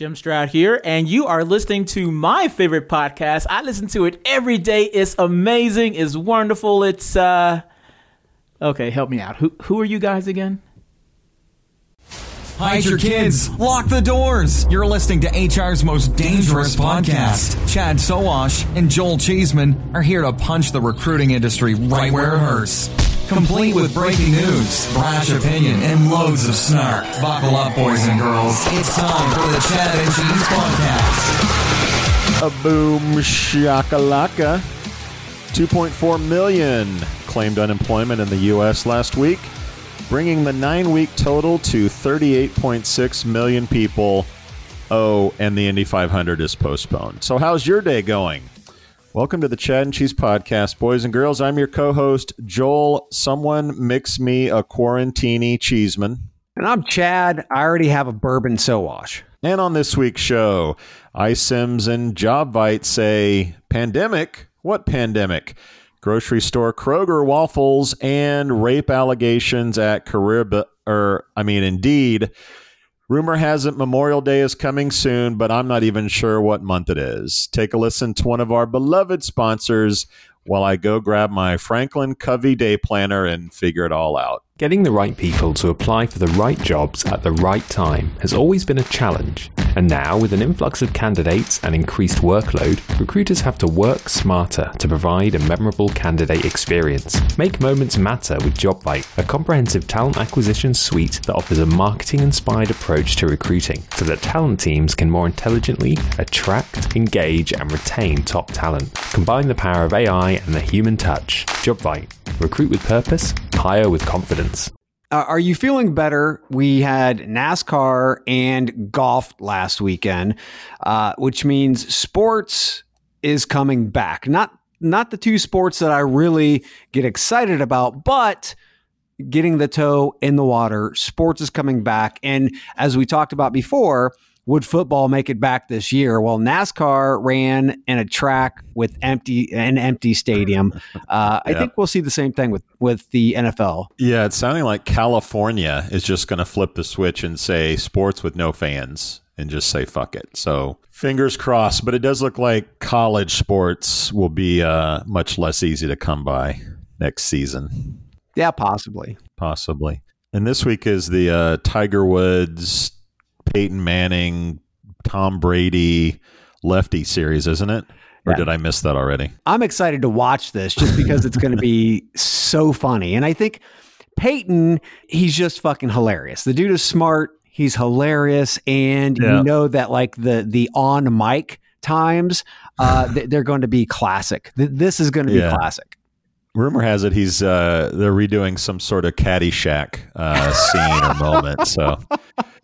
Jim Stroud here, and you are listening to my favorite podcast. I listen to it every day. It's amazing. It's wonderful. It's uh okay. Help me out. Who who are you guys again? Hide your kids. Lock the doors. You're listening to HR's most dangerous podcast. Chad Sowash and Joel Cheesman are here to punch the recruiting industry right where it hurts. Complete with breaking news, brash opinion, and loads of snark. Buckle up, boys and girls. It's time for the Chad and Cheese Podcast. A boom shakalaka. 2.4 million claimed unemployment in the U.S. last week, bringing the nine week total to 38.6 million people. Oh, and the Indy 500 is postponed. So, how's your day going? Welcome to the Chad and Cheese Podcast, boys and girls. I'm your co host, Joel. Someone mix me a quarantini Cheesman. And I'm Chad. I already have a bourbon Sowash. And on this week's show, iCIMS and JobVite say, Pandemic? What pandemic? Grocery store Kroger waffles and rape allegations at career, or I mean, indeed. Rumor has it Memorial Day is coming soon, but I'm not even sure what month it is. Take a listen to one of our beloved sponsors while I go grab my Franklin Covey Day Planner and figure it all out. Getting the right people to apply for the right jobs at the right time has always been a challenge. And now, with an influx of candidates and increased workload, recruiters have to work smarter to provide a memorable candidate experience. Make moments matter with JobVite, a comprehensive talent acquisition suite that offers a marketing inspired approach to recruiting so that talent teams can more intelligently attract, engage, and retain top talent. Combine the power of AI and the human touch. JobVite. Recruit with purpose, hire with confidence. Uh, are you feeling better? We had NASCAR and golf last weekend, uh, which means sports is coming back. Not not the two sports that I really get excited about, but getting the toe in the water. Sports is coming back, and as we talked about before, would football make it back this year? Well, NASCAR ran in a track with empty an empty stadium. Uh, I think we'll see the same thing with with the NFL. Yeah, it's sounding like California is just going to flip the switch and say sports with no fans and just say fuck it. So fingers crossed. But it does look like college sports will be uh, much less easy to come by next season. Yeah, possibly. Possibly. And this week is the uh, Tiger Woods Peyton Manning, Tom Brady lefty series, isn't it? Or yeah. did I miss that already? I'm excited to watch this just because it's going to be so funny. And I think Peyton, he's just fucking hilarious. The dude is smart. He's hilarious. And yeah. you know that like the the on mic times, uh, they're going to be classic. This is going to be yeah. classic. Rumor has it he's uh, they're redoing some sort of Caddyshack uh, scene or moment. So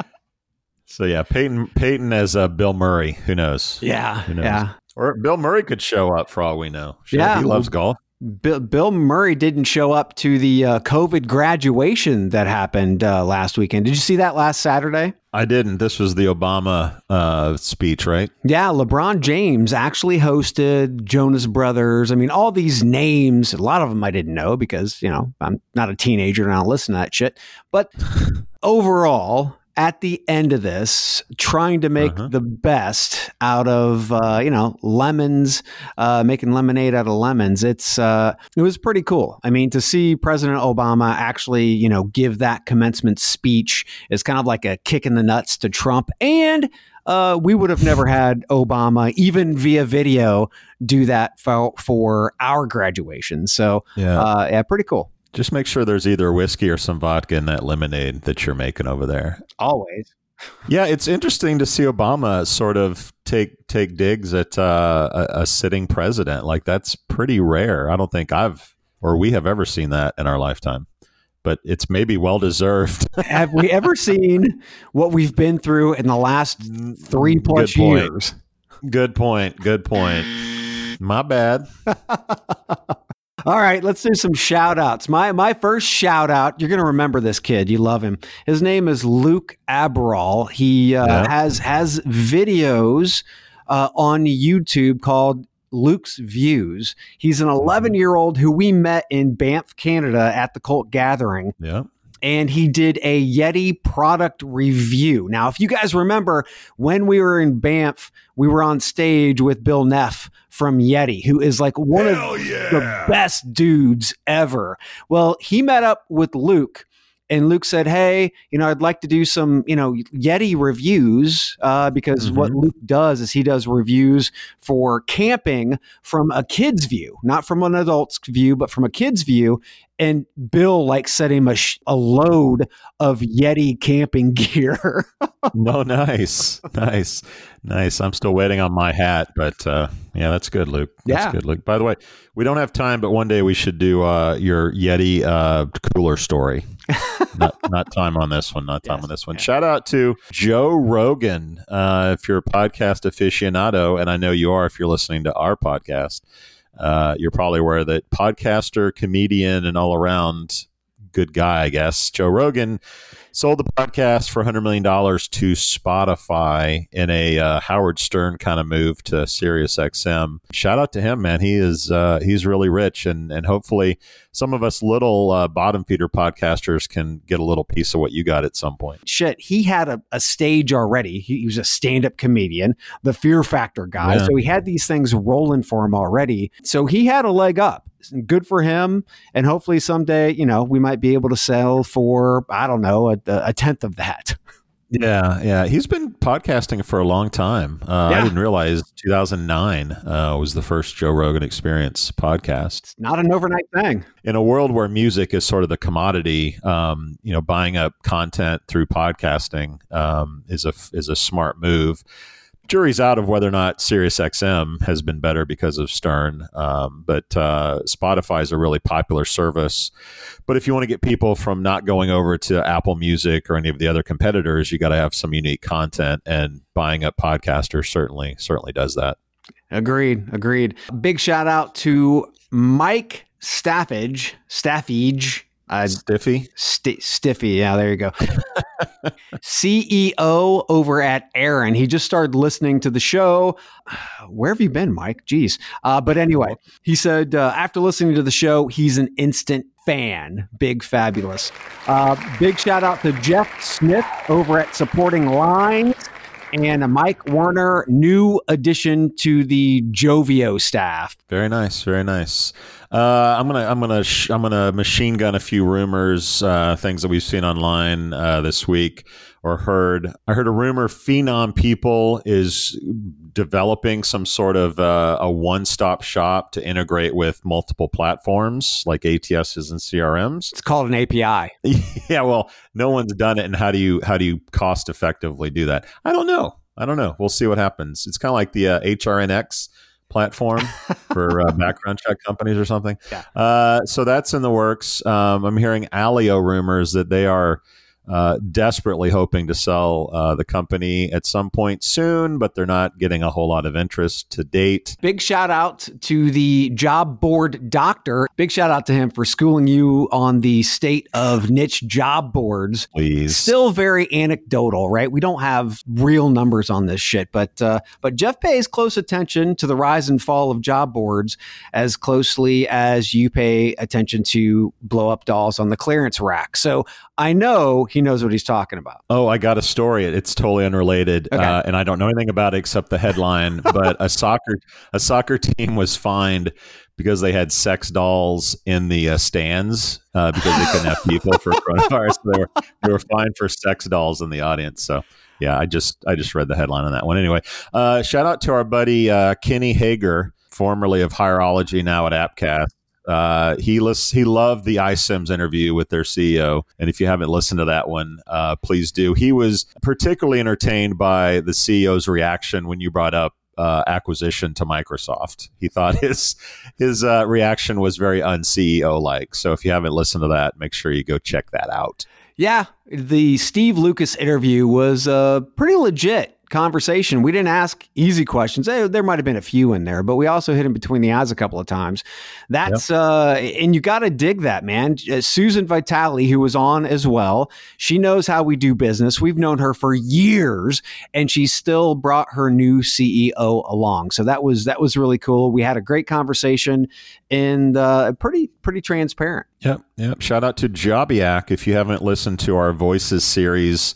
so yeah, Peyton Peyton as uh, Bill Murray. Who knows? Yeah, Who knows? yeah. Or Bill Murray could show up for all we know. Sure, yeah, he loves golf. Bill, Bill Murray didn't show up to the uh, COVID graduation that happened uh, last weekend. Did you see that last Saturday? I didn't. This was the Obama uh, speech, right? Yeah, LeBron James actually hosted Jonas Brothers. I mean, all these names, a lot of them I didn't know because, you know, I'm not a teenager and I don't listen to that shit. But overall, at the end of this, trying to make uh-huh. the best out of uh, you know lemons, uh, making lemonade out of lemons. It's uh, it was pretty cool. I mean, to see President Obama actually you know give that commencement speech is kind of like a kick in the nuts to Trump and. Uh, we would have never had Obama, even via video, do that for, for our graduation. So, yeah, uh, yeah pretty cool. Just make sure there's either whiskey or some vodka in that lemonade that you're making over there. Always. yeah, it's interesting to see Obama sort of take take digs at uh, a, a sitting president. Like that's pretty rare. I don't think I've or we have ever seen that in our lifetime. But it's maybe well deserved. have we ever seen what we've been through in the last three plus Good years? Good point. Good point. My bad. All right, let's do some shout outs. My my first shout out, you're going to remember this kid. You love him. His name is Luke Aberall. He uh, yeah. has has videos uh, on YouTube called Luke's Views. He's an 11 year old who we met in Banff, Canada at the cult gathering. Yeah. And he did a Yeti product review. Now, if you guys remember when we were in Banff, we were on stage with Bill Neff from Yeti, who is like one Hell of yeah. the best dudes ever. Well, he met up with Luke and Luke said, "Hey, you know, I'd like to do some, you know, Yeti reviews uh, because mm-hmm. what Luke does is he does reviews for camping from a kid's view, not from an adult's view, but from a kid's view and Bill like sent him a, sh- a load of Yeti camping gear. no, nice, nice, nice. I'm still waiting on my hat, but uh, yeah, that's good, Luke. That's yeah. good, Luke. By the way, we don't have time, but one day we should do uh, your Yeti uh, cooler story. not, not, time on this one. Not time yes, on this one. Yeah. Shout out to Joe Rogan. Uh, if you're a podcast aficionado, and I know you are if you're listening to our podcast. Uh, you're probably aware that podcaster, comedian, and all around good guy, I guess, Joe Rogan sold the podcast for $100 million to Spotify in a uh, Howard Stern kind of move to Sirius XM. Shout out to him, man. He is uh, he's really rich, and and hopefully some of us little uh, bottom feeder podcasters can get a little piece of what you got at some point. Shit, he had a, a stage already. He, he was a stand up comedian, the Fear Factor guy. Yeah. So he had these things rolling for him already. So he had a leg up good for him. And hopefully someday, you know, we might be able to sell for, I don't know, a, a tenth of that. Yeah, yeah. He's been podcasting for a long time. Uh, yeah. I didn't realize 2009 uh, was the first Joe Rogan Experience podcast. It's not an overnight thing. In a world where music is sort of the commodity, um, you know, buying up content through podcasting um, is a is a smart move jury's out of whether or not SiriusXM has been better because of Stern. Um, but uh, Spotify is a really popular service. But if you want to get people from not going over to Apple Music or any of the other competitors, you got to have some unique content. And buying up podcasters certainly certainly does that. Agreed. Agreed. Big shout out to Mike Staffage. Staffage uh, Stiffy? St- Stiffy. Yeah, there you go. CEO over at Aaron. He just started listening to the show. Where have you been, Mike? Jeez. Uh, but anyway, he said uh, after listening to the show, he's an instant fan. Big fabulous. Uh, big shout out to Jeff Smith over at Supporting Lines and Mike Warner, new addition to the Joveo staff. Very nice, very nice. Uh, I'm gonna I'm gonna sh- I'm gonna machine gun a few rumors, uh, things that we've seen online uh, this week or heard. I heard a rumor Phenom People is developing some sort of uh, a one stop shop to integrate with multiple platforms like ATSs and CRMs. It's called an API. yeah, well, no one's done it, and how do you how do you cost effectively do that? I don't know. I don't know. We'll see what happens. It's kind of like the uh, HRNX platform for uh, background check companies or something. Yeah. Uh, so that's in the works. Um, I'm hearing Alio rumors that they are uh, desperately hoping to sell uh, the company at some point soon, but they're not getting a whole lot of interest to date. Big shout out to the job board doctor. Big shout out to him for schooling you on the state of niche job boards. Please. Still very anecdotal, right? We don't have real numbers on this shit, but uh, but Jeff pays close attention to the rise and fall of job boards as closely as you pay attention to blow up dolls on the clearance rack. So I know he knows what he's talking about. Oh, I got a story. It's totally unrelated, okay. uh, and I don't know anything about it except the headline. but a soccer a soccer team was fined because they had sex dolls in the uh, stands uh, because they couldn't have people for coronavirus. they were they were fined for sex dolls in the audience. So yeah, I just I just read the headline on that one. Anyway, uh, shout out to our buddy uh, Kenny Hager, formerly of Hireology, now at Appcast. Uh, he lists, he loved the iCIMS interview with their CEO, and if you haven't listened to that one, uh, please do. He was particularly entertained by the CEO's reaction when you brought up uh, acquisition to Microsoft. He thought his his uh, reaction was very un CEO like. So if you haven't listened to that, make sure you go check that out. Yeah, the Steve Lucas interview was uh, pretty legit. Conversation. We didn't ask easy questions. Eh, There might have been a few in there, but we also hit him between the eyes a couple of times. That's uh, and you got to dig that, man. Uh, Susan Vitale, who was on as well, she knows how we do business. We've known her for years, and she still brought her new CEO along. So that was that was really cool. We had a great conversation and uh, pretty pretty transparent. Yep, yep. Shout out to Jobiak. If you haven't listened to our Voices series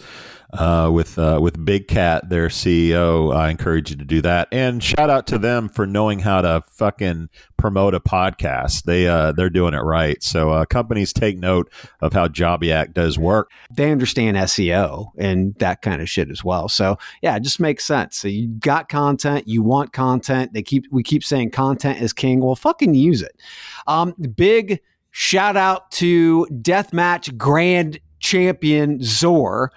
uh, with uh, with Big Cat, their CEO, I encourage you to do that. And shout out to them for knowing how to fucking promote a podcast. They uh, they're doing it right. So uh, companies take note of how Jobiak does work. they understand SEO and that kind of shit as well. So yeah, it just makes sense. So you got content, you want content. They keep we keep saying content is king. Well, fucking use it. Um, big shout out to Deathmatch Grand Champion XOR.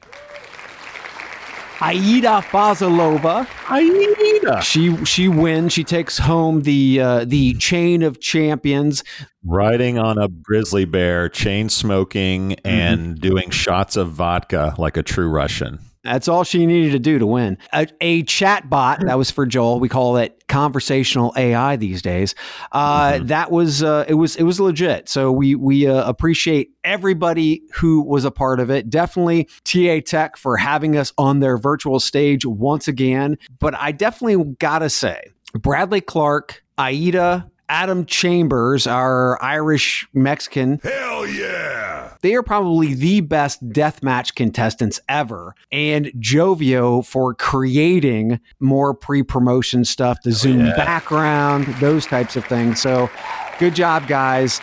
Aida Fazylova. Aida. She she wins. She takes home the uh, the chain of champions. Riding on a grizzly bear, chain smoking, and doing shots of vodka like a true Russian. That's all she needed to do to win. A, a chat bot, that was for Joel. We call it conversational AI these days. Uh, That was uh, it was it was legit. So we we uh, appreciate everybody who was a part of it. Definitely TA Tech for having us on their virtual stage once again. But I definitely gotta say, Bradley Clark, Aida. Adam Chambers, our Irish Mexican. Hell yeah. They are probably the best deathmatch contestants ever. And Joveo for creating more pre promotion stuff, the oh, Zoom background, those types of things. So good job, guys.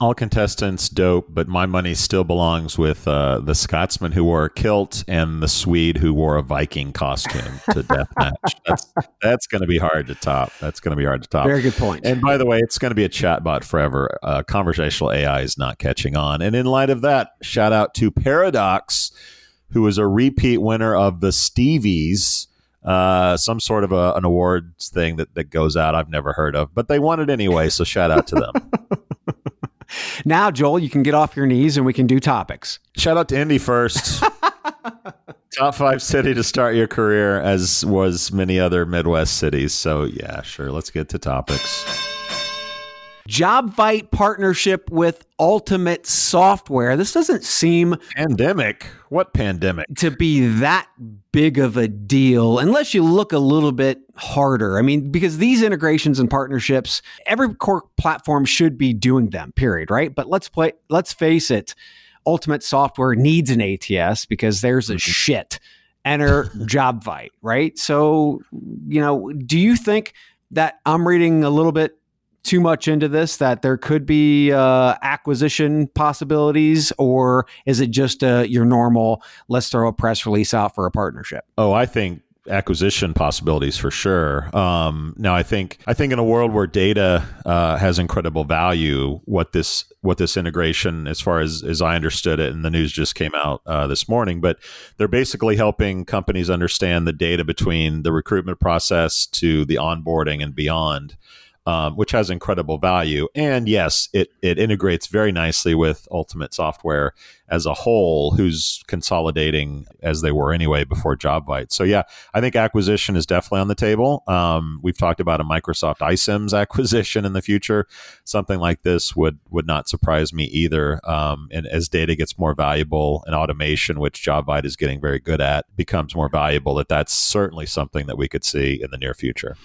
All contestants dope, but my money still belongs with uh, the Scotsman who wore a kilt and the Swede who wore a Viking costume to deathmatch. That's that's going to be hard to top. That's going to be hard to top. Very good point. And by the way, it's going to be a chatbot forever. Uh, conversational AI is not catching on. And in light of that, shout out to Paradox, who is a repeat winner of the Stevies. Uh, some sort of a, an awards thing that, that goes out I've never heard of, but they won it anyway, so shout out to them. Now, Joel, you can get off your knees and we can do topics. Shout out to Indy first. Top five city to start your career, as was many other Midwest cities. So, yeah, sure. Let's get to topics. Jobvite partnership with Ultimate Software. This doesn't seem Pandemic? What pandemic? to be that big of a deal unless you look a little bit harder. I mean, because these integrations and partnerships, every core platform should be doing them, period, right? But let's play let's face it, Ultimate Software needs an ATS because there's a mm-hmm. shit. Enter Jobvite, right? So, you know, do you think that I'm reading a little bit too much into this that there could be uh, acquisition possibilities, or is it just uh, your normal let's throw a press release out for a partnership? Oh, I think acquisition possibilities for sure. Um, now, I think I think in a world where data uh, has incredible value, what this what this integration, as far as as I understood it, and the news just came out uh, this morning, but they're basically helping companies understand the data between the recruitment process to the onboarding and beyond. Um, which has incredible value. And yes, it, it integrates very nicely with Ultimate Software as a whole, who's consolidating as they were anyway before JobVite. So yeah, I think acquisition is definitely on the table. Um, we've talked about a Microsoft iCIMS acquisition in the future. Something like this would would not surprise me either. Um, and as data gets more valuable and automation, which JobVite is getting very good at, becomes more valuable, that that's certainly something that we could see in the near future.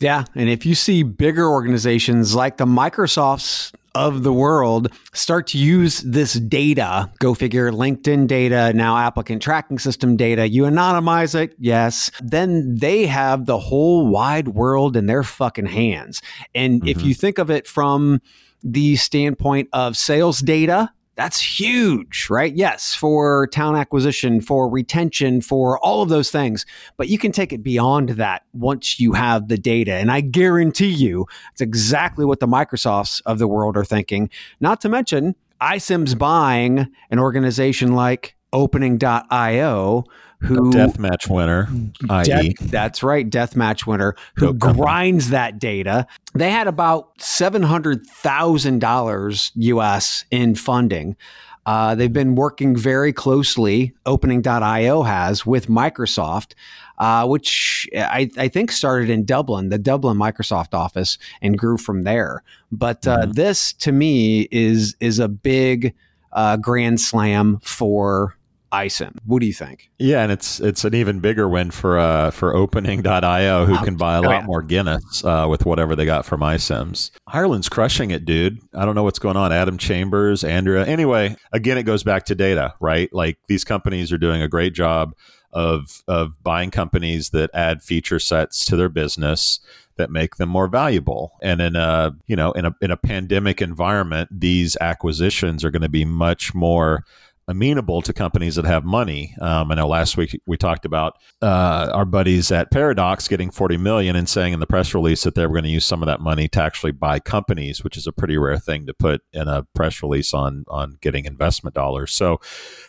Yeah. And if you see bigger organizations like the Microsofts of the world start to use this data, go figure LinkedIn data, now applicant tracking system data, you anonymize it, yes, then they have the whole wide world in their fucking hands. And if mm-hmm. you think of it from the standpoint of sales data, that's huge, right? Yes, for town acquisition, for retention, for all of those things. But you can take it beyond that once you have the data. And I guarantee you, it's exactly what the Microsofts of the world are thinking. Not to mention, iCIMS buying an organization like opening.io who Deathmatch winner, i.e., Death- that's right, deathmatch winner who company. grinds that data. They had about seven hundred thousand dollars US in funding. Uh, they've been working very closely, opening.io has, with Microsoft, uh, which I, I, think started in Dublin, the Dublin Microsoft office, and grew from there. But uh, mm-hmm. this, to me, is is a big uh, grand slam for iCIMS. What do you think? Yeah, and it's it's an even bigger win for uh for opening.io who can buy a lot oh, yeah. more Guinness uh, with whatever they got from iCIMS. Ireland's crushing it, dude. I don't know what's going on. Adam Chambers, Andrea. Anyway, again it goes back to data, right? Like these companies are doing a great job of of buying companies that add feature sets to their business that make them more valuable. And in a you know in a in a pandemic environment, these acquisitions are going to be much more amenable to companies that have money. Um, I know last week we talked about uh, our buddies at Paradox getting 40 million and saying in the press release that they were going to use some of that money to actually buy companies, which is a pretty rare thing to put in a press release on on getting investment dollars. So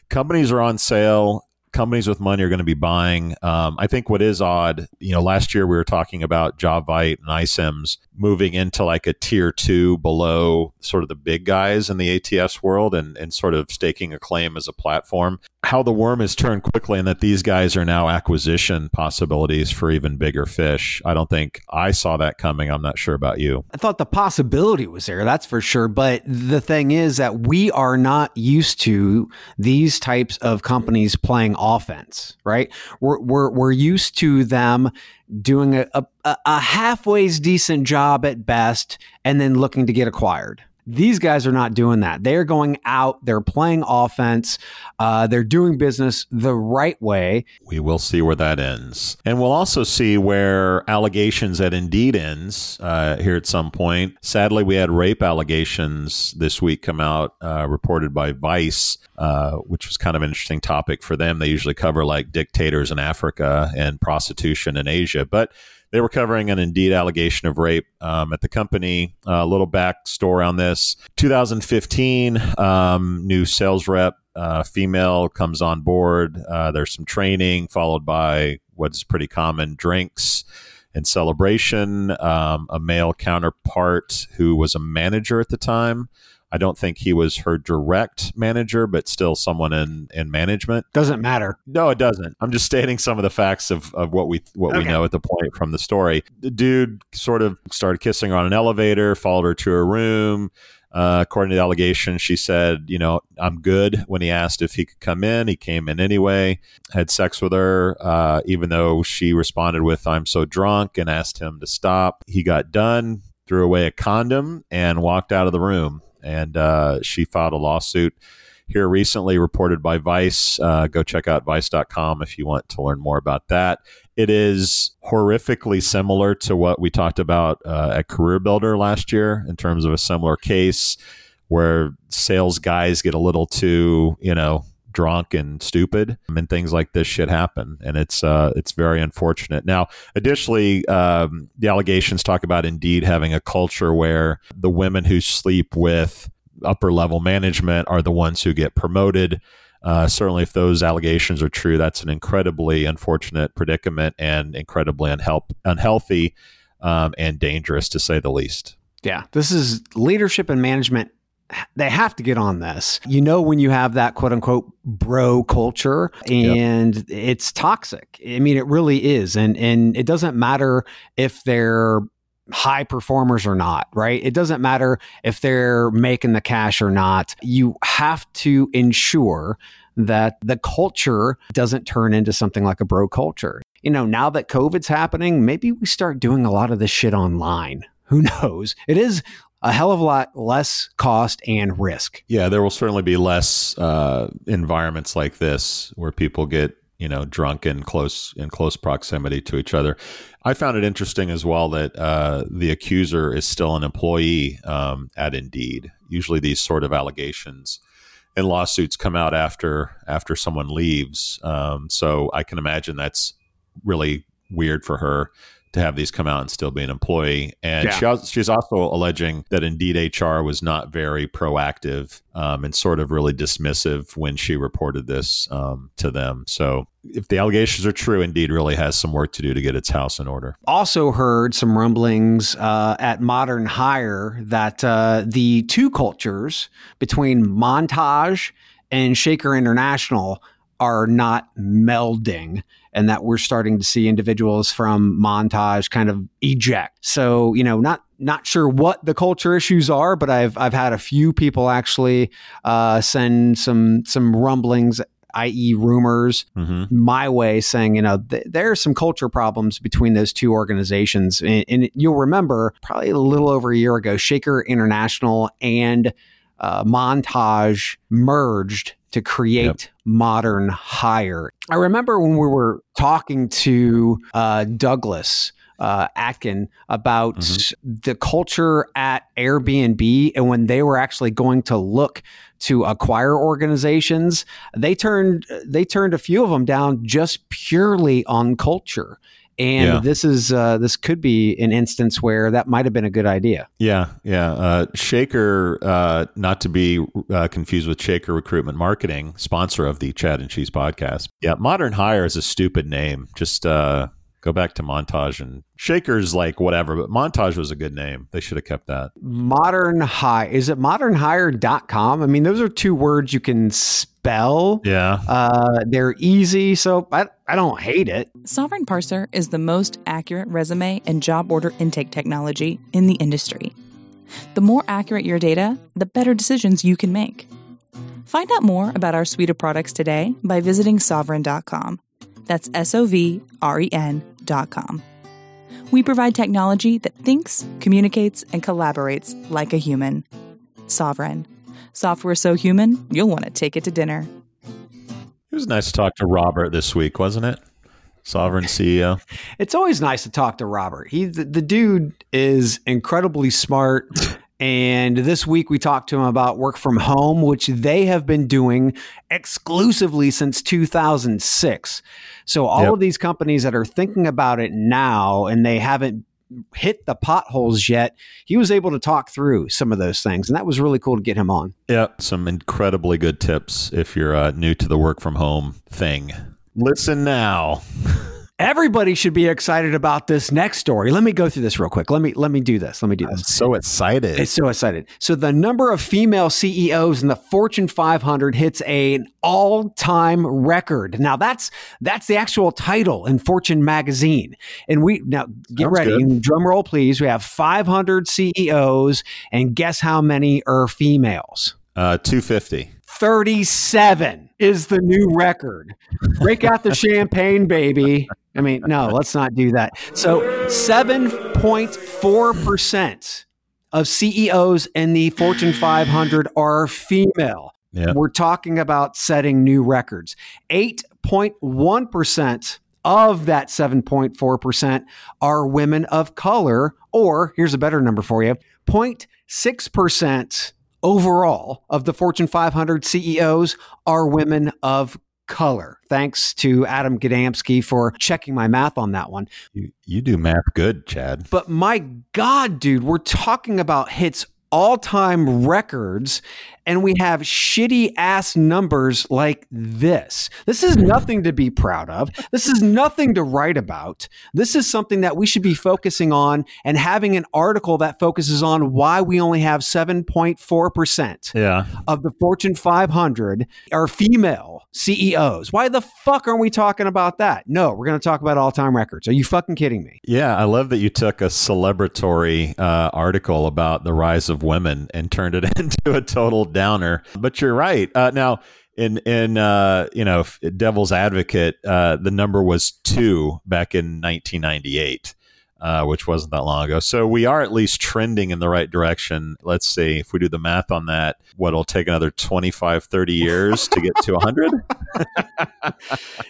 companies are on sale companies with money are going to be buying. Um, I think what is odd, you know, last year we were talking about JobVite and iCIMS moving into like a tier two below sort of the big guys in the ATS world and, and sort of staking a claim as a platform. How the worm has turned quickly and that these guys are now acquisition possibilities for even bigger fish. I don't think I saw that coming. I'm not sure about you. I thought the possibility was there, that's for sure. But the thing is that we are not used to these types of companies playing offense, right? We're, we're, we're used to them doing a, a, a halfway decent job at best and then looking to get acquired. These guys are not doing that. They're going out, they're playing offense, uh, they're doing business the right way. We will see where that ends. And we'll also see where allegations at Indeed ends uh, here at some point. Sadly, we had rape allegations this week come out, uh, reported by Vice, uh, which was kind of an interesting topic for them. They usually cover like dictators in Africa and prostitution in Asia. But they were covering an Indeed allegation of rape um, at the company. A uh, little backstory on this 2015, um, new sales rep, uh, female, comes on board. Uh, there's some training, followed by what's pretty common drinks and celebration. Um, a male counterpart who was a manager at the time I don't think he was her direct manager, but still someone in, in management. Doesn't matter. No, it doesn't. I'm just stating some of the facts of, of what we what okay. we know at the point from the story. The dude sort of started kissing her on an elevator, followed her to her room. Uh, according to the allegation, she said, "You know, I'm good." When he asked if he could come in, he came in anyway. Had sex with her, uh, even though she responded with "I'm so drunk" and asked him to stop. He got done, threw away a condom, and walked out of the room and uh, she filed a lawsuit here recently, reported by Vice. Uh, go check out vice.com if you want to learn more about that. It is horrifically similar to what we talked about uh, at Career Builder last year in terms of a similar case where sales guys get a little too, you know, drunk and stupid and things like this shit happen and it's uh, it's very unfortunate. Now additionally um, the allegations talk about indeed having a culture where the women who sleep with upper level management are the ones who get promoted. Uh, certainly if those allegations are true that's an incredibly unfortunate predicament and incredibly unhelp- unhealthy um, and dangerous to say the least. Yeah. This is leadership and management they have to get on this. You know, when you have that quote unquote bro culture and yep. it's toxic. I mean, it really is. And, and it doesn't matter if they're high performers or not, right? It doesn't matter if they're making the cash or not. You have to ensure that the culture doesn't turn into something like a bro culture. You know, now that COVID's happening, maybe we start doing a lot of this shit online. Who knows? It is a hell of a lot less cost and risk. Yeah, there will certainly be less uh, environments like this where people get you know drunk in close in close proximity to each other. I found it interesting as well that uh, the accuser is still an employee um, at Indeed. Usually, these sort of allegations and lawsuits come out after after someone leaves. Um, so I can imagine that's really weird for her to have these come out and still be an employee. And Yeah. she al- she's also alleging that Indeed HR was not very proactive um, and sort of really dismissive when she reported this um, to them. So if the allegations are true, Indeed really has some work to do to get its house in order. also heard some rumblings uh, at Modern Hire that uh, the two cultures between Montage and Shaker International are not melding and that we're starting to see individuals from montage kind of eject. So you know not not sure what the culture issues are but i've i've had a few people actually uh, send some some rumblings i.e rumors hmm my way saying, you know, th- there are some culture problems between those two organizations. And, and you'll remember probably a little over a year ago, Shaker International and uh, Montage merged to create Modern Hire. I remember when we were talking to uh, Douglas. Uh, Atkin about the culture at Airbnb and when they were actually going to look to acquire organizations, they turned they turned a few of them down just purely on culture. And Yeah. this is uh, this could be an instance where that might have been a good idea. Yeah, yeah. Uh, Shaker, uh, not to be uh, confused with Shaker Recruitment Marketing, sponsor of the Chad and Cheese podcast. Yeah, Modern Hire is a stupid name. Just uh, go back to Montage and Shaker's like whatever, but Montage was a good name. They should have kept that. Modern Hire is it modernhire.com? I mean, those are two words you can spell. Yeah. Uh, they're easy, so I, I don't hate it. Sovren Parser is the most accurate resume and job order intake technology in the industry. The more accurate your data, the better decisions you can make. Find out more about our suite of products today by visiting sovren.com. That's S O V R E N.com. We provide technology that thinks, communicates, and collaborates like a human. Sovereign. Software so human, you'll want to take it to dinner. It was nice to talk to Robert this week, wasn't it? Sovren CEO. It's always nice to talk to Robert. He the, the dude is incredibly smart. And this week we talked to him about work from home, which they have been doing exclusively since 2006. So all Yep. of these companies that are thinking about it now and they haven't hit the potholes yet, he was able to talk through some of those things. And that was really cool to get him on. Yep. Some incredibly good tips if you're uh, new to the work from home thing. Listen now. Everybody should be excited about this next story. Let me go through this real quick. Let me let me do this. Let me do I'm this. so excited. It's so excited. So the number of female CEOs in the Fortune 500 hits a- an all-time record. Now that's that's the actual title in Fortune magazine. And we now get Sounds ready. good. Drum roll, please. We have 500 CEOs, and guess how many are females? uh, 250. 37 is the new record. Break out the champagne, baby. I mean, no, let's not do that. So, 7.4% of CEOs in the Fortune 500 are female. Yeah. We're talking about setting new records. 8.1% of that 7.4% are women of color, or here's a better number for you 0.6% overall of the Fortune 500 CEOs are women of color. Thanks to Adam Gadamsky for checking my math on that one. You, you do math good, Chad. But my God, dude, we're talking about hits all time records, and we have shitty ass numbers like this. This is nothing to be proud of. This is nothing to write about. This is something that we should be focusing on and having an article that focuses on why we only have 7.4% Yeah. of the Fortune 500 are female CEOs. Why the fuck aren't we talking about that? No, we're going to talk about all time records. Are you fucking kidding me? Yeah, I love that you took a celebratory uh, article about the rise of women and turned it into a total downer. But you're right. Uh, now, in in uh, you know, Devil's Advocate, uh, the number was two back in 1998. Uh, which wasn't that long ago. So we are at least trending in the right direction. Let's see if we do the math on that, what will take another 25, 30 years to get to 100?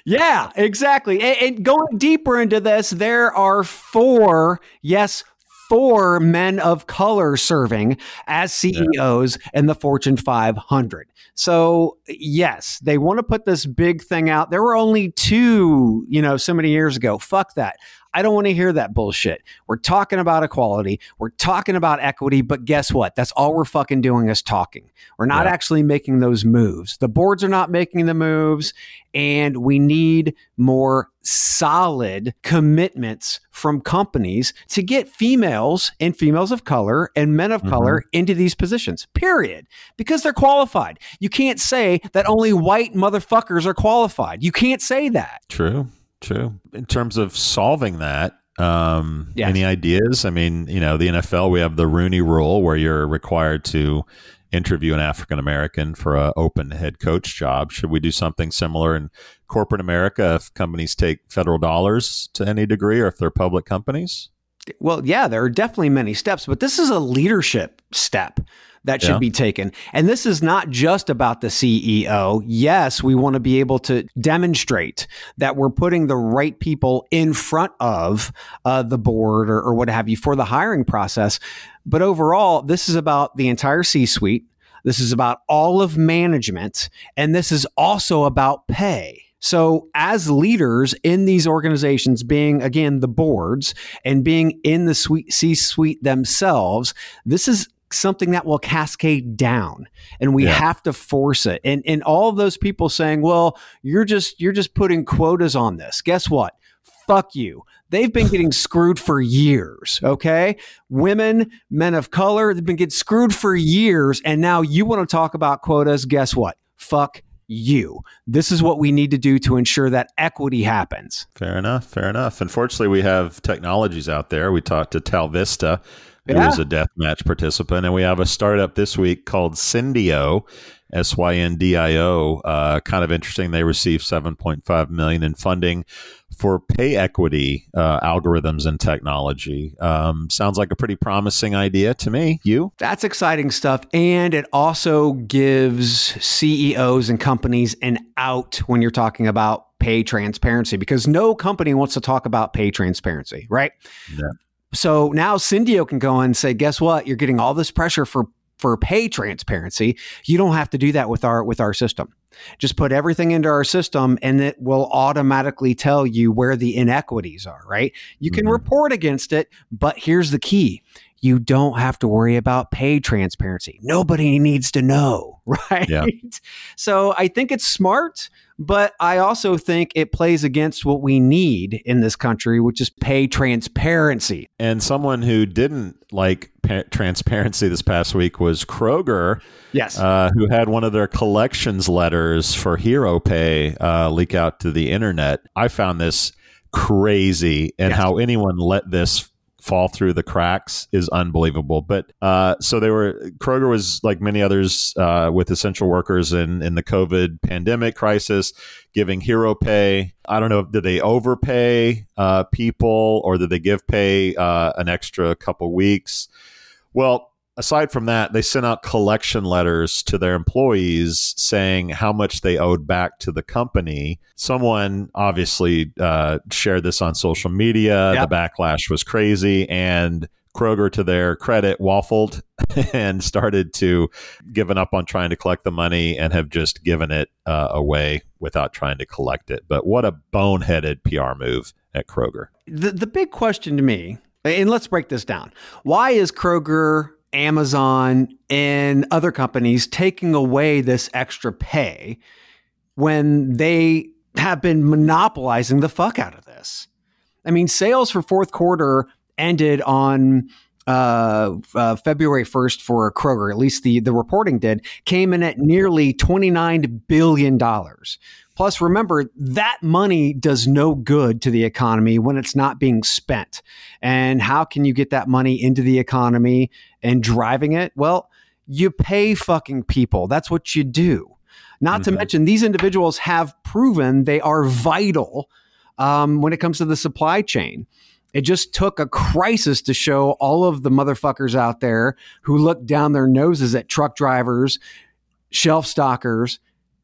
Yeah, exactly. And, and going deeper into this, there are four, yes, four men of color serving as CEOs in the Fortune 500. So, yes, they want to put this big thing out. There were only two, you know, so many years ago. Fuck that. I don't want to hear that bullshit. We're talking about equality. We're talking about equity, but guess what? That's all we're fucking doing is talking. We're not Yeah. actually making those moves. The boards are not making the moves, and we need more solid commitments from companies to get females and females of color and men of color mm-hmm. into these positions, period. Because they're qualified. You can't say that only white motherfuckers are qualified. You can't say that. True, true. In terms of solving that, um, Yes. any ideas? I mean, you know, the NFL, we have the Rooney Rule where you're required to interview an African American for a open head coach job. Should we do something similar in corporate America if companies take federal dollars to any degree, or if they're public companies? Well, yeah, there are definitely many steps, but this is a leadership step that should Yeah. be taken. And this is not just about the CEO. Yes, we want to be able to demonstrate that we're putting the right people in front of uh, the board or, or what have you for the hiring process. But overall, this is about the entire C suite. This is about all of management. And this is also about pay. So, as leaders in these organizations, being again the boards and being in the C suite themselves, this is something that will cascade down and we Yeah. have to force it and and all of those people saying well you're just you're just putting quotas on this guess what fuck you they've been getting screwed for years okay women men of color they've been getting screwed for years and now you want to talk about quotas guess what fuck you this is what we need to do to ensure that equity happens Fair enough. Fair enough. Unfortunately, we have technologies out there. We talked to Tal Vista, who Yeah. is a deathmatch participant, and we have a startup this week called Syndio, S Y N D I O. Uh, kind of interesting. They received seven point five million in funding for pay equity uh, algorithms and technology. Um, sounds like a pretty promising idea to me. You? That's exciting stuff. And it also gives CEOs and companies an out when you're talking about pay transparency because no company wants to talk about pay transparency, right? Yeah. So now Syndio can go and say, guess what? You're getting all this pressure for for pay transparency. You don't have to do that with our with our system. Just put everything into our system and it will automatically tell you where the inequities are, right? You can Mhm. report against it, but here's the key. You don't have to worry about pay transparency. Nobody needs to know, right? Yeah. So I think it's smart, but I also think it plays against what we need in this country, which is pay transparency. And someone who didn't like pa- transparency this past week was Kroger. Yes. uh, who had one of their collections letters for Hero Pay uh, leak out to the internet. I found this crazy, and Yes. how anyone let this fall through the cracks is unbelievable. But uh, so they were Kroger was like many others uh, with essential workers in in the COVID pandemic crisis, giving hero pay. I don't know, did they overpay uh, people or did they give pay uh, an extra couple weeks? Well, aside from that, they sent out collection letters to their employees saying how much they owed back to the company. Someone obviously uh, shared this on social media. Yep. The backlash was crazy, and Kroger, to their credit, waffled and started to giving up on trying to collect the money and have just given it uh, away without trying to collect it. But what a boneheaded PR move at Kroger. the the big question to me, and let's break this down. Why is Kroger, Amazon, and other companies taking away this extra pay when they have been monopolizing the fuck out of this? I mean, sales for fourth quarter ended on uh, uh, February 1st for Kroger, at least the, the reporting did, came in at nearly $29 billion. Plus, remember, that money does no good to the economy when it's not being spent. And how can you get that money into the economy and driving it? Well, you pay fucking people. That's what you do. Not to Mhm. mention, these individuals have proven they are vital um, when it comes to the supply chain. It just took a crisis to show all of the motherfuckers out there who look down their noses at truck drivers, shelf stockers,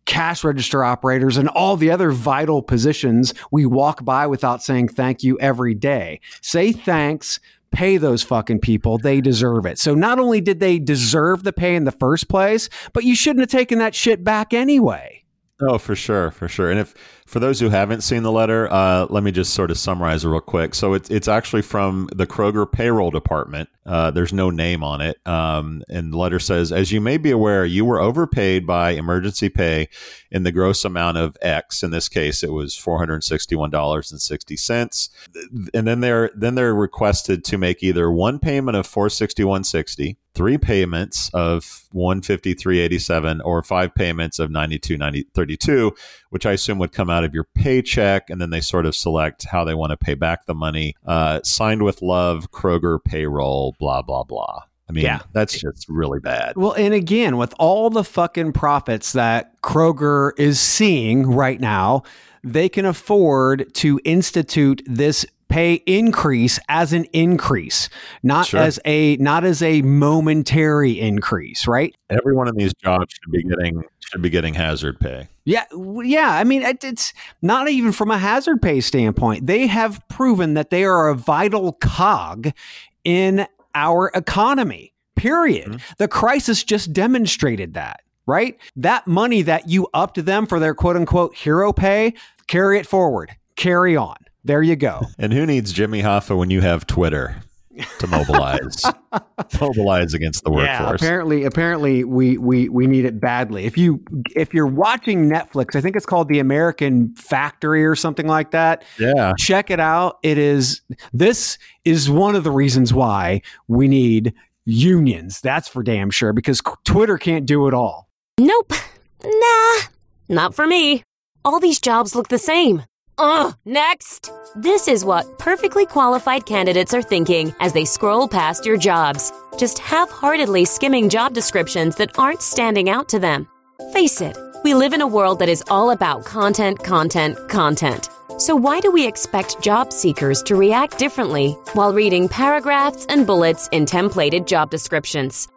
cash register operators, and all the other vital positions we walk by without saying thank you every day. Say thanks, pay those fucking people. They deserve it. So not only did they deserve the pay in the first place, but you shouldn't have taken that shit back anyway. Oh, for sure, for sure. And if For those who haven't seen the letter, uh, let me just sort of summarize it real quick. So it's it's actually from the Kroger payroll department. Uh, there's no name on it, um, and the letter says, "As you may be aware, you were overpaid by emergency pay in the gross amount of X. In this case, it was four hundred sixty-one dollars and sixty cents. And then they're then they're requested to make either one payment of four sixty-one sixty, three payments of one fifty-three eighty-seven, or five payments of ninety-two ninety thirty-two, which I assume would come out of your paycheck. And then they sort of select how they want to pay back the money. Uh, signed with love, Kroger payroll, blah blah blah." I mean, Yeah. that's just really bad. Well, and again, with all the fucking profits that Kroger is seeing right now, they can afford to institute this pay increase as an increase, not Sure. as a not as a momentary increase, right? Everyone in these jobs should be getting should be getting hazard pay. Yeah, yeah. I mean, it, it's not even from a hazard pay standpoint. They have proven that they are a vital cog in our economy. Period. Mm-hmm. The crisis just demonstrated that. Right? That money that you upped them for their quote unquote hero pay, carry it forward. Carry on. There you go. And who needs Jimmy Hoffa when you have Twitter to mobilize mobilize against the Yeah, workforce? apparently, apparently we we we need it badly. If you if you're watching Netflix, I think it's called The American Factory or something like that. Yeah. check it out. It is this is one of the reasons why we need unions. That's for damn sure because Twitter can't do it all. Nope. Nah. Not for me. All these jobs look the same. Ugh, next! This is what perfectly qualified candidates are thinking as they scroll past your jobs, just half heartedly skimming job descriptions that aren't standing out to them. Face it, we live in a world that is all about content, content, content. So, why do we expect job seekers to react differently while reading paragraphs and bullets in templated job descriptions?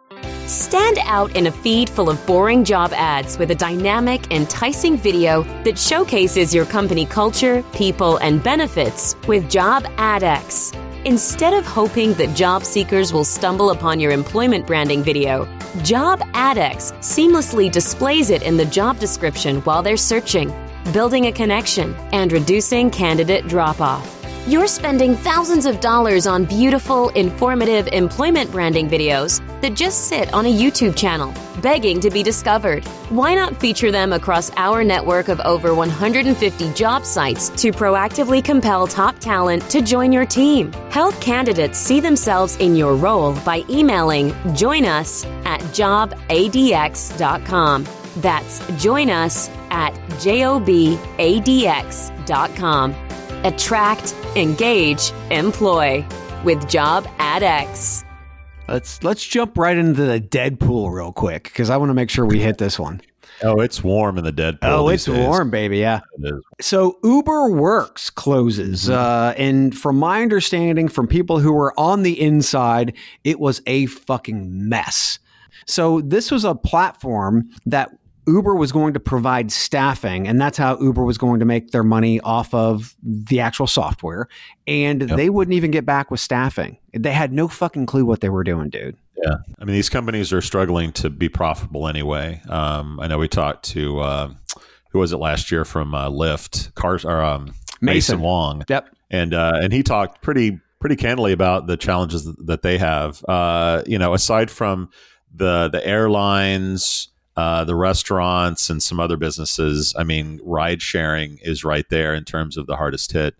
Stand out in a feed full of boring job ads with a dynamic, enticing video that showcases your company culture, people, and benefits with Job AdX. Instead of hoping that job seekers will stumble upon your employment branding video, Job AdX seamlessly displays it in the job description while they're searching, building a connection, and reducing candidate drop off. You're spending thousands of dollars on beautiful, informative employment branding videos that just sit on a YouTube channel, begging to be discovered. Why not feature them across our network of over 150 job sites to proactively compel top talent to join your team? Help candidates see themselves in your role by emailing join us at jobadx.com. That's join us at jobadx.com. Attract, engage, employ with Job AdX. Let's let's jump right into the Deadpool real quick because I want to make sure we hit this one. Oh, it's warm in the Deadpool. Oh, it's days. warm, baby. Yeah. So Uber Works closes, uh, and from my understanding, from people who were on the inside, it was a fucking mess. So this was a platform that Uber was going to provide staffing, and that's how Uber was going to make their money off of the actual software. And they wouldn't even get back with staffing. They had no fucking clue what they were doing, dude. Yeah, I mean these companies are struggling to be profitable anyway. Um, I know we talked to uh, who was it last year from uh, Lyft, Cars or um, Mason. Mason. Wong, Yep. and uh, and he talked pretty pretty candidly about the challenges that- that they have. Uh, you know, aside from the the airlines. Uh, the restaurants and some other businesses. I mean, ride sharing is right there in terms of the hardest hit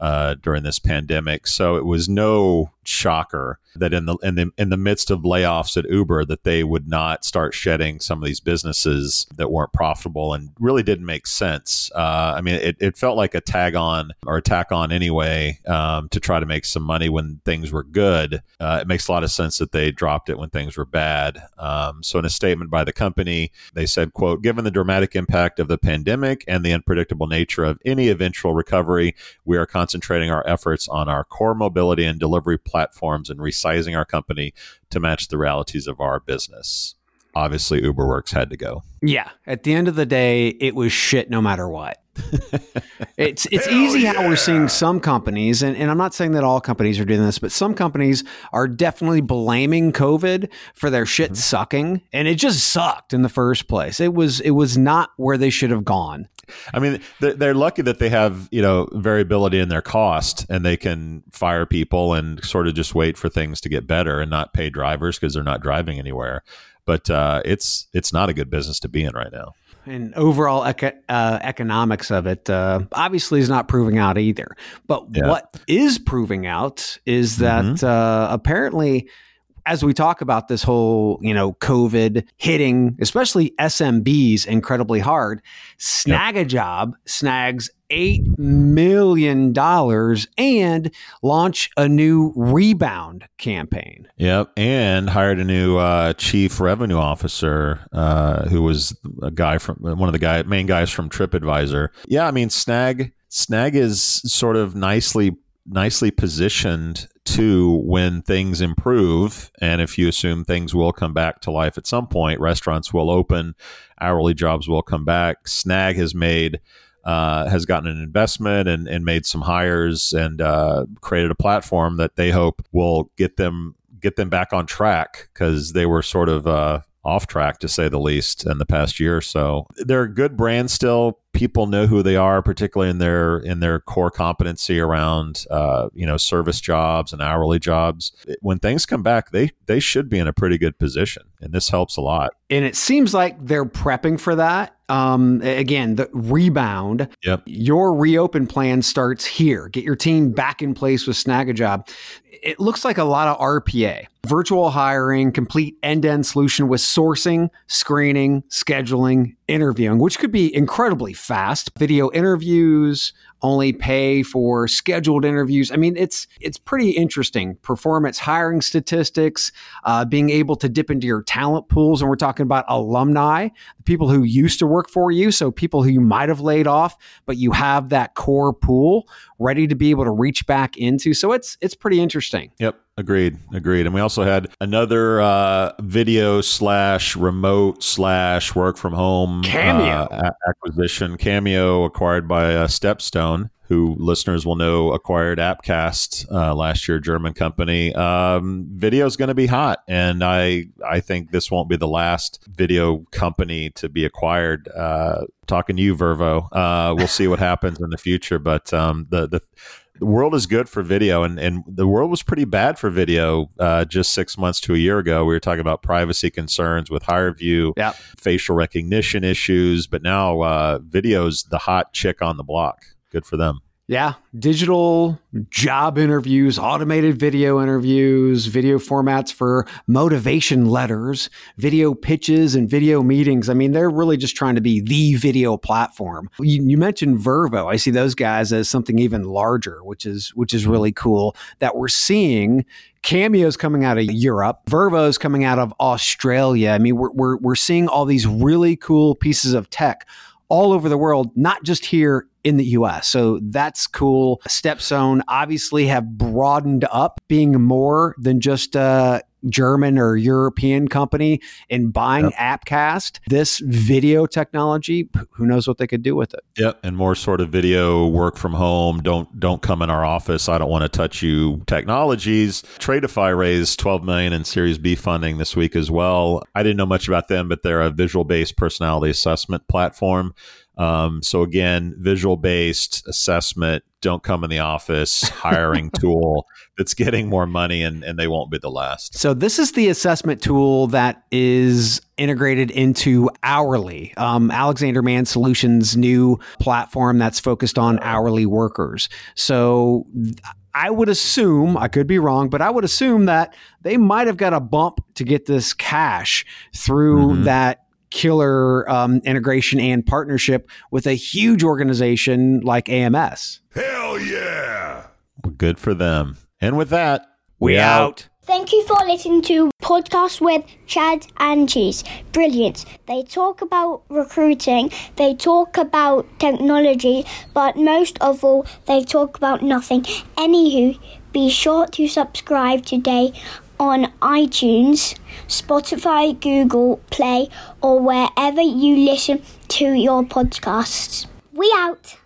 uh, during this pandemic. So it was no shocker that in the in the in the midst of layoffs at Uber that they would not start shedding some of these businesses that weren't profitable and really didn't make sense. Uh, I mean, it, it felt like a tag on or a tack on anyway um, to try to make some money when things were good. Uh, it makes a lot of sense that they dropped it when things were bad. Um, so in a statement by the company, they said, "quote Given the dramatic impact of the pandemic and the unpredictable nature of any eventual recovery, we are concentrating our efforts on our core mobility and delivery platforms and resizing our company to match the realities of our business. Obviously, UberWorks had to go. Yeah. At the end of the day, it was shit no matter what. it's it's easy how we're seeing some companies, and, and I'm not saying that all companies are doing this, but some companies are definitely blaming COVID for their shit mm-hmm. sucking. And it just sucked in the first place. It was it was not where they should have gone. I mean, they're, they're lucky that they have you know variability in their cost, and they can fire people and sort of just wait for things to get better and not pay drivers because they're not driving anywhere. But uh, it's it's not a good business to be in right now. And overall eco- uh, economics of it uh, obviously is not proving out either. But Yeah. what is proving out is that uh, apparently, as we talk about this whole, you know, COVID hitting, especially SMBs incredibly hard, Snag a Job snags $8 million and launch a new rebound campaign. Yep, and hired a new uh, chief revenue officer uh, who was a guy from one of the guy main guys from TripAdvisor. Yeah, I mean Snag Snag is sort of nicely nicely positioned to when things improve and if you assume things will come back to life at some point restaurants will open hourly jobs will come back snag has made uh, has gotten an investment and, and made some hires and uh, created a platform that they hope will get them get them back on track because they were sort of uh, off track to say the least in the past year or so. They're a good brand still. People know who they are, particularly in their in their core competency around uh, you know service jobs and hourly jobs. When things come back, they they should be in a pretty good position, and this helps a lot. And it seems like they're prepping for that. Um, again, the rebound. Yep. Your reopen plan starts here. Get your team back in place with Snag a Job. It looks like a lot of RPA, virtual hiring, complete end to end solution with sourcing, screening, scheduling, interviewing, which could be incredibly fast. Video interviews, only pay for scheduled interviews. I mean, it's it's pretty interesting. Performance hiring statistics, uh, being able to dip into your talent pools, and we're talking about alumni, people who used to work for you, so people who you might have laid off, but you have that core pool ready to be able to reach back into. So it's it's pretty interesting. Yep. Agreed. Agreed. And we also had another uh, video slash remote slash work from home Cammio. uh, acquisition. Cammio acquired by uh, Stepstone, who listeners will know acquired Appcast uh, last year, German company. Um, video is going to be hot, and I I think this won't be the last video company to be acquired. Uh, talking to you, Vervoe. Uh, we'll see what happens in the future, but um, the the the world is good for video and, and the world was pretty bad for video uh, just six months to a year ago. We were talking about privacy concerns with HireVue Yeah. facial recognition issues but now uh, video's the hot chick on the block. Good for them Yeah, digital job interviews, automated video interviews, video formats for motivation letters, video pitches, and video meetings. I mean, they're really just trying to be the video platform. You, you mentioned Vervoe. I see those guys as something even larger, which is which is really cool that we're seeing. Cammio's coming out of Europe. Vervoe's coming out of Australia. I mean, we're, we're, we're seeing all these really cool pieces of tech all over the world, not just here in the US. So that's cool. Stepstone obviously have broadened up being more than just a German or European company in buying Appcast. This video technology, who knows what they could do with it. Yep, and more sort of video work from home. Don't don't come in our office. I don't want to touch you. Technologies. Traitify raised 12 million in Series B funding this week as well. I didn't know much about them, but they're a visual based personality assessment platform. Um, so again, visual based assessment. Don't come in the office. Hiring tool that's getting more money, and and they won't be the last. So this is the assessment tool that is integrated into Hourly, um, Alexander Mann Solutions' new platform that's focused on hourly workers. So I would assume, I could be wrong, but I would assume that they might have got a bump to get this cash through Mhm. that killer um, integration and partnership with a huge organization like AMS. Hell yeah! Good for them. And with that, We out. Thank you for listening to Podcast with Chad and Cheese. Brilliant. They talk about recruiting, they talk about technology, but most of all, they talk about nothing. Anywho, be sure to subscribe today on iTunes, Spotify, Google Play, or wherever you listen to your podcasts. We out.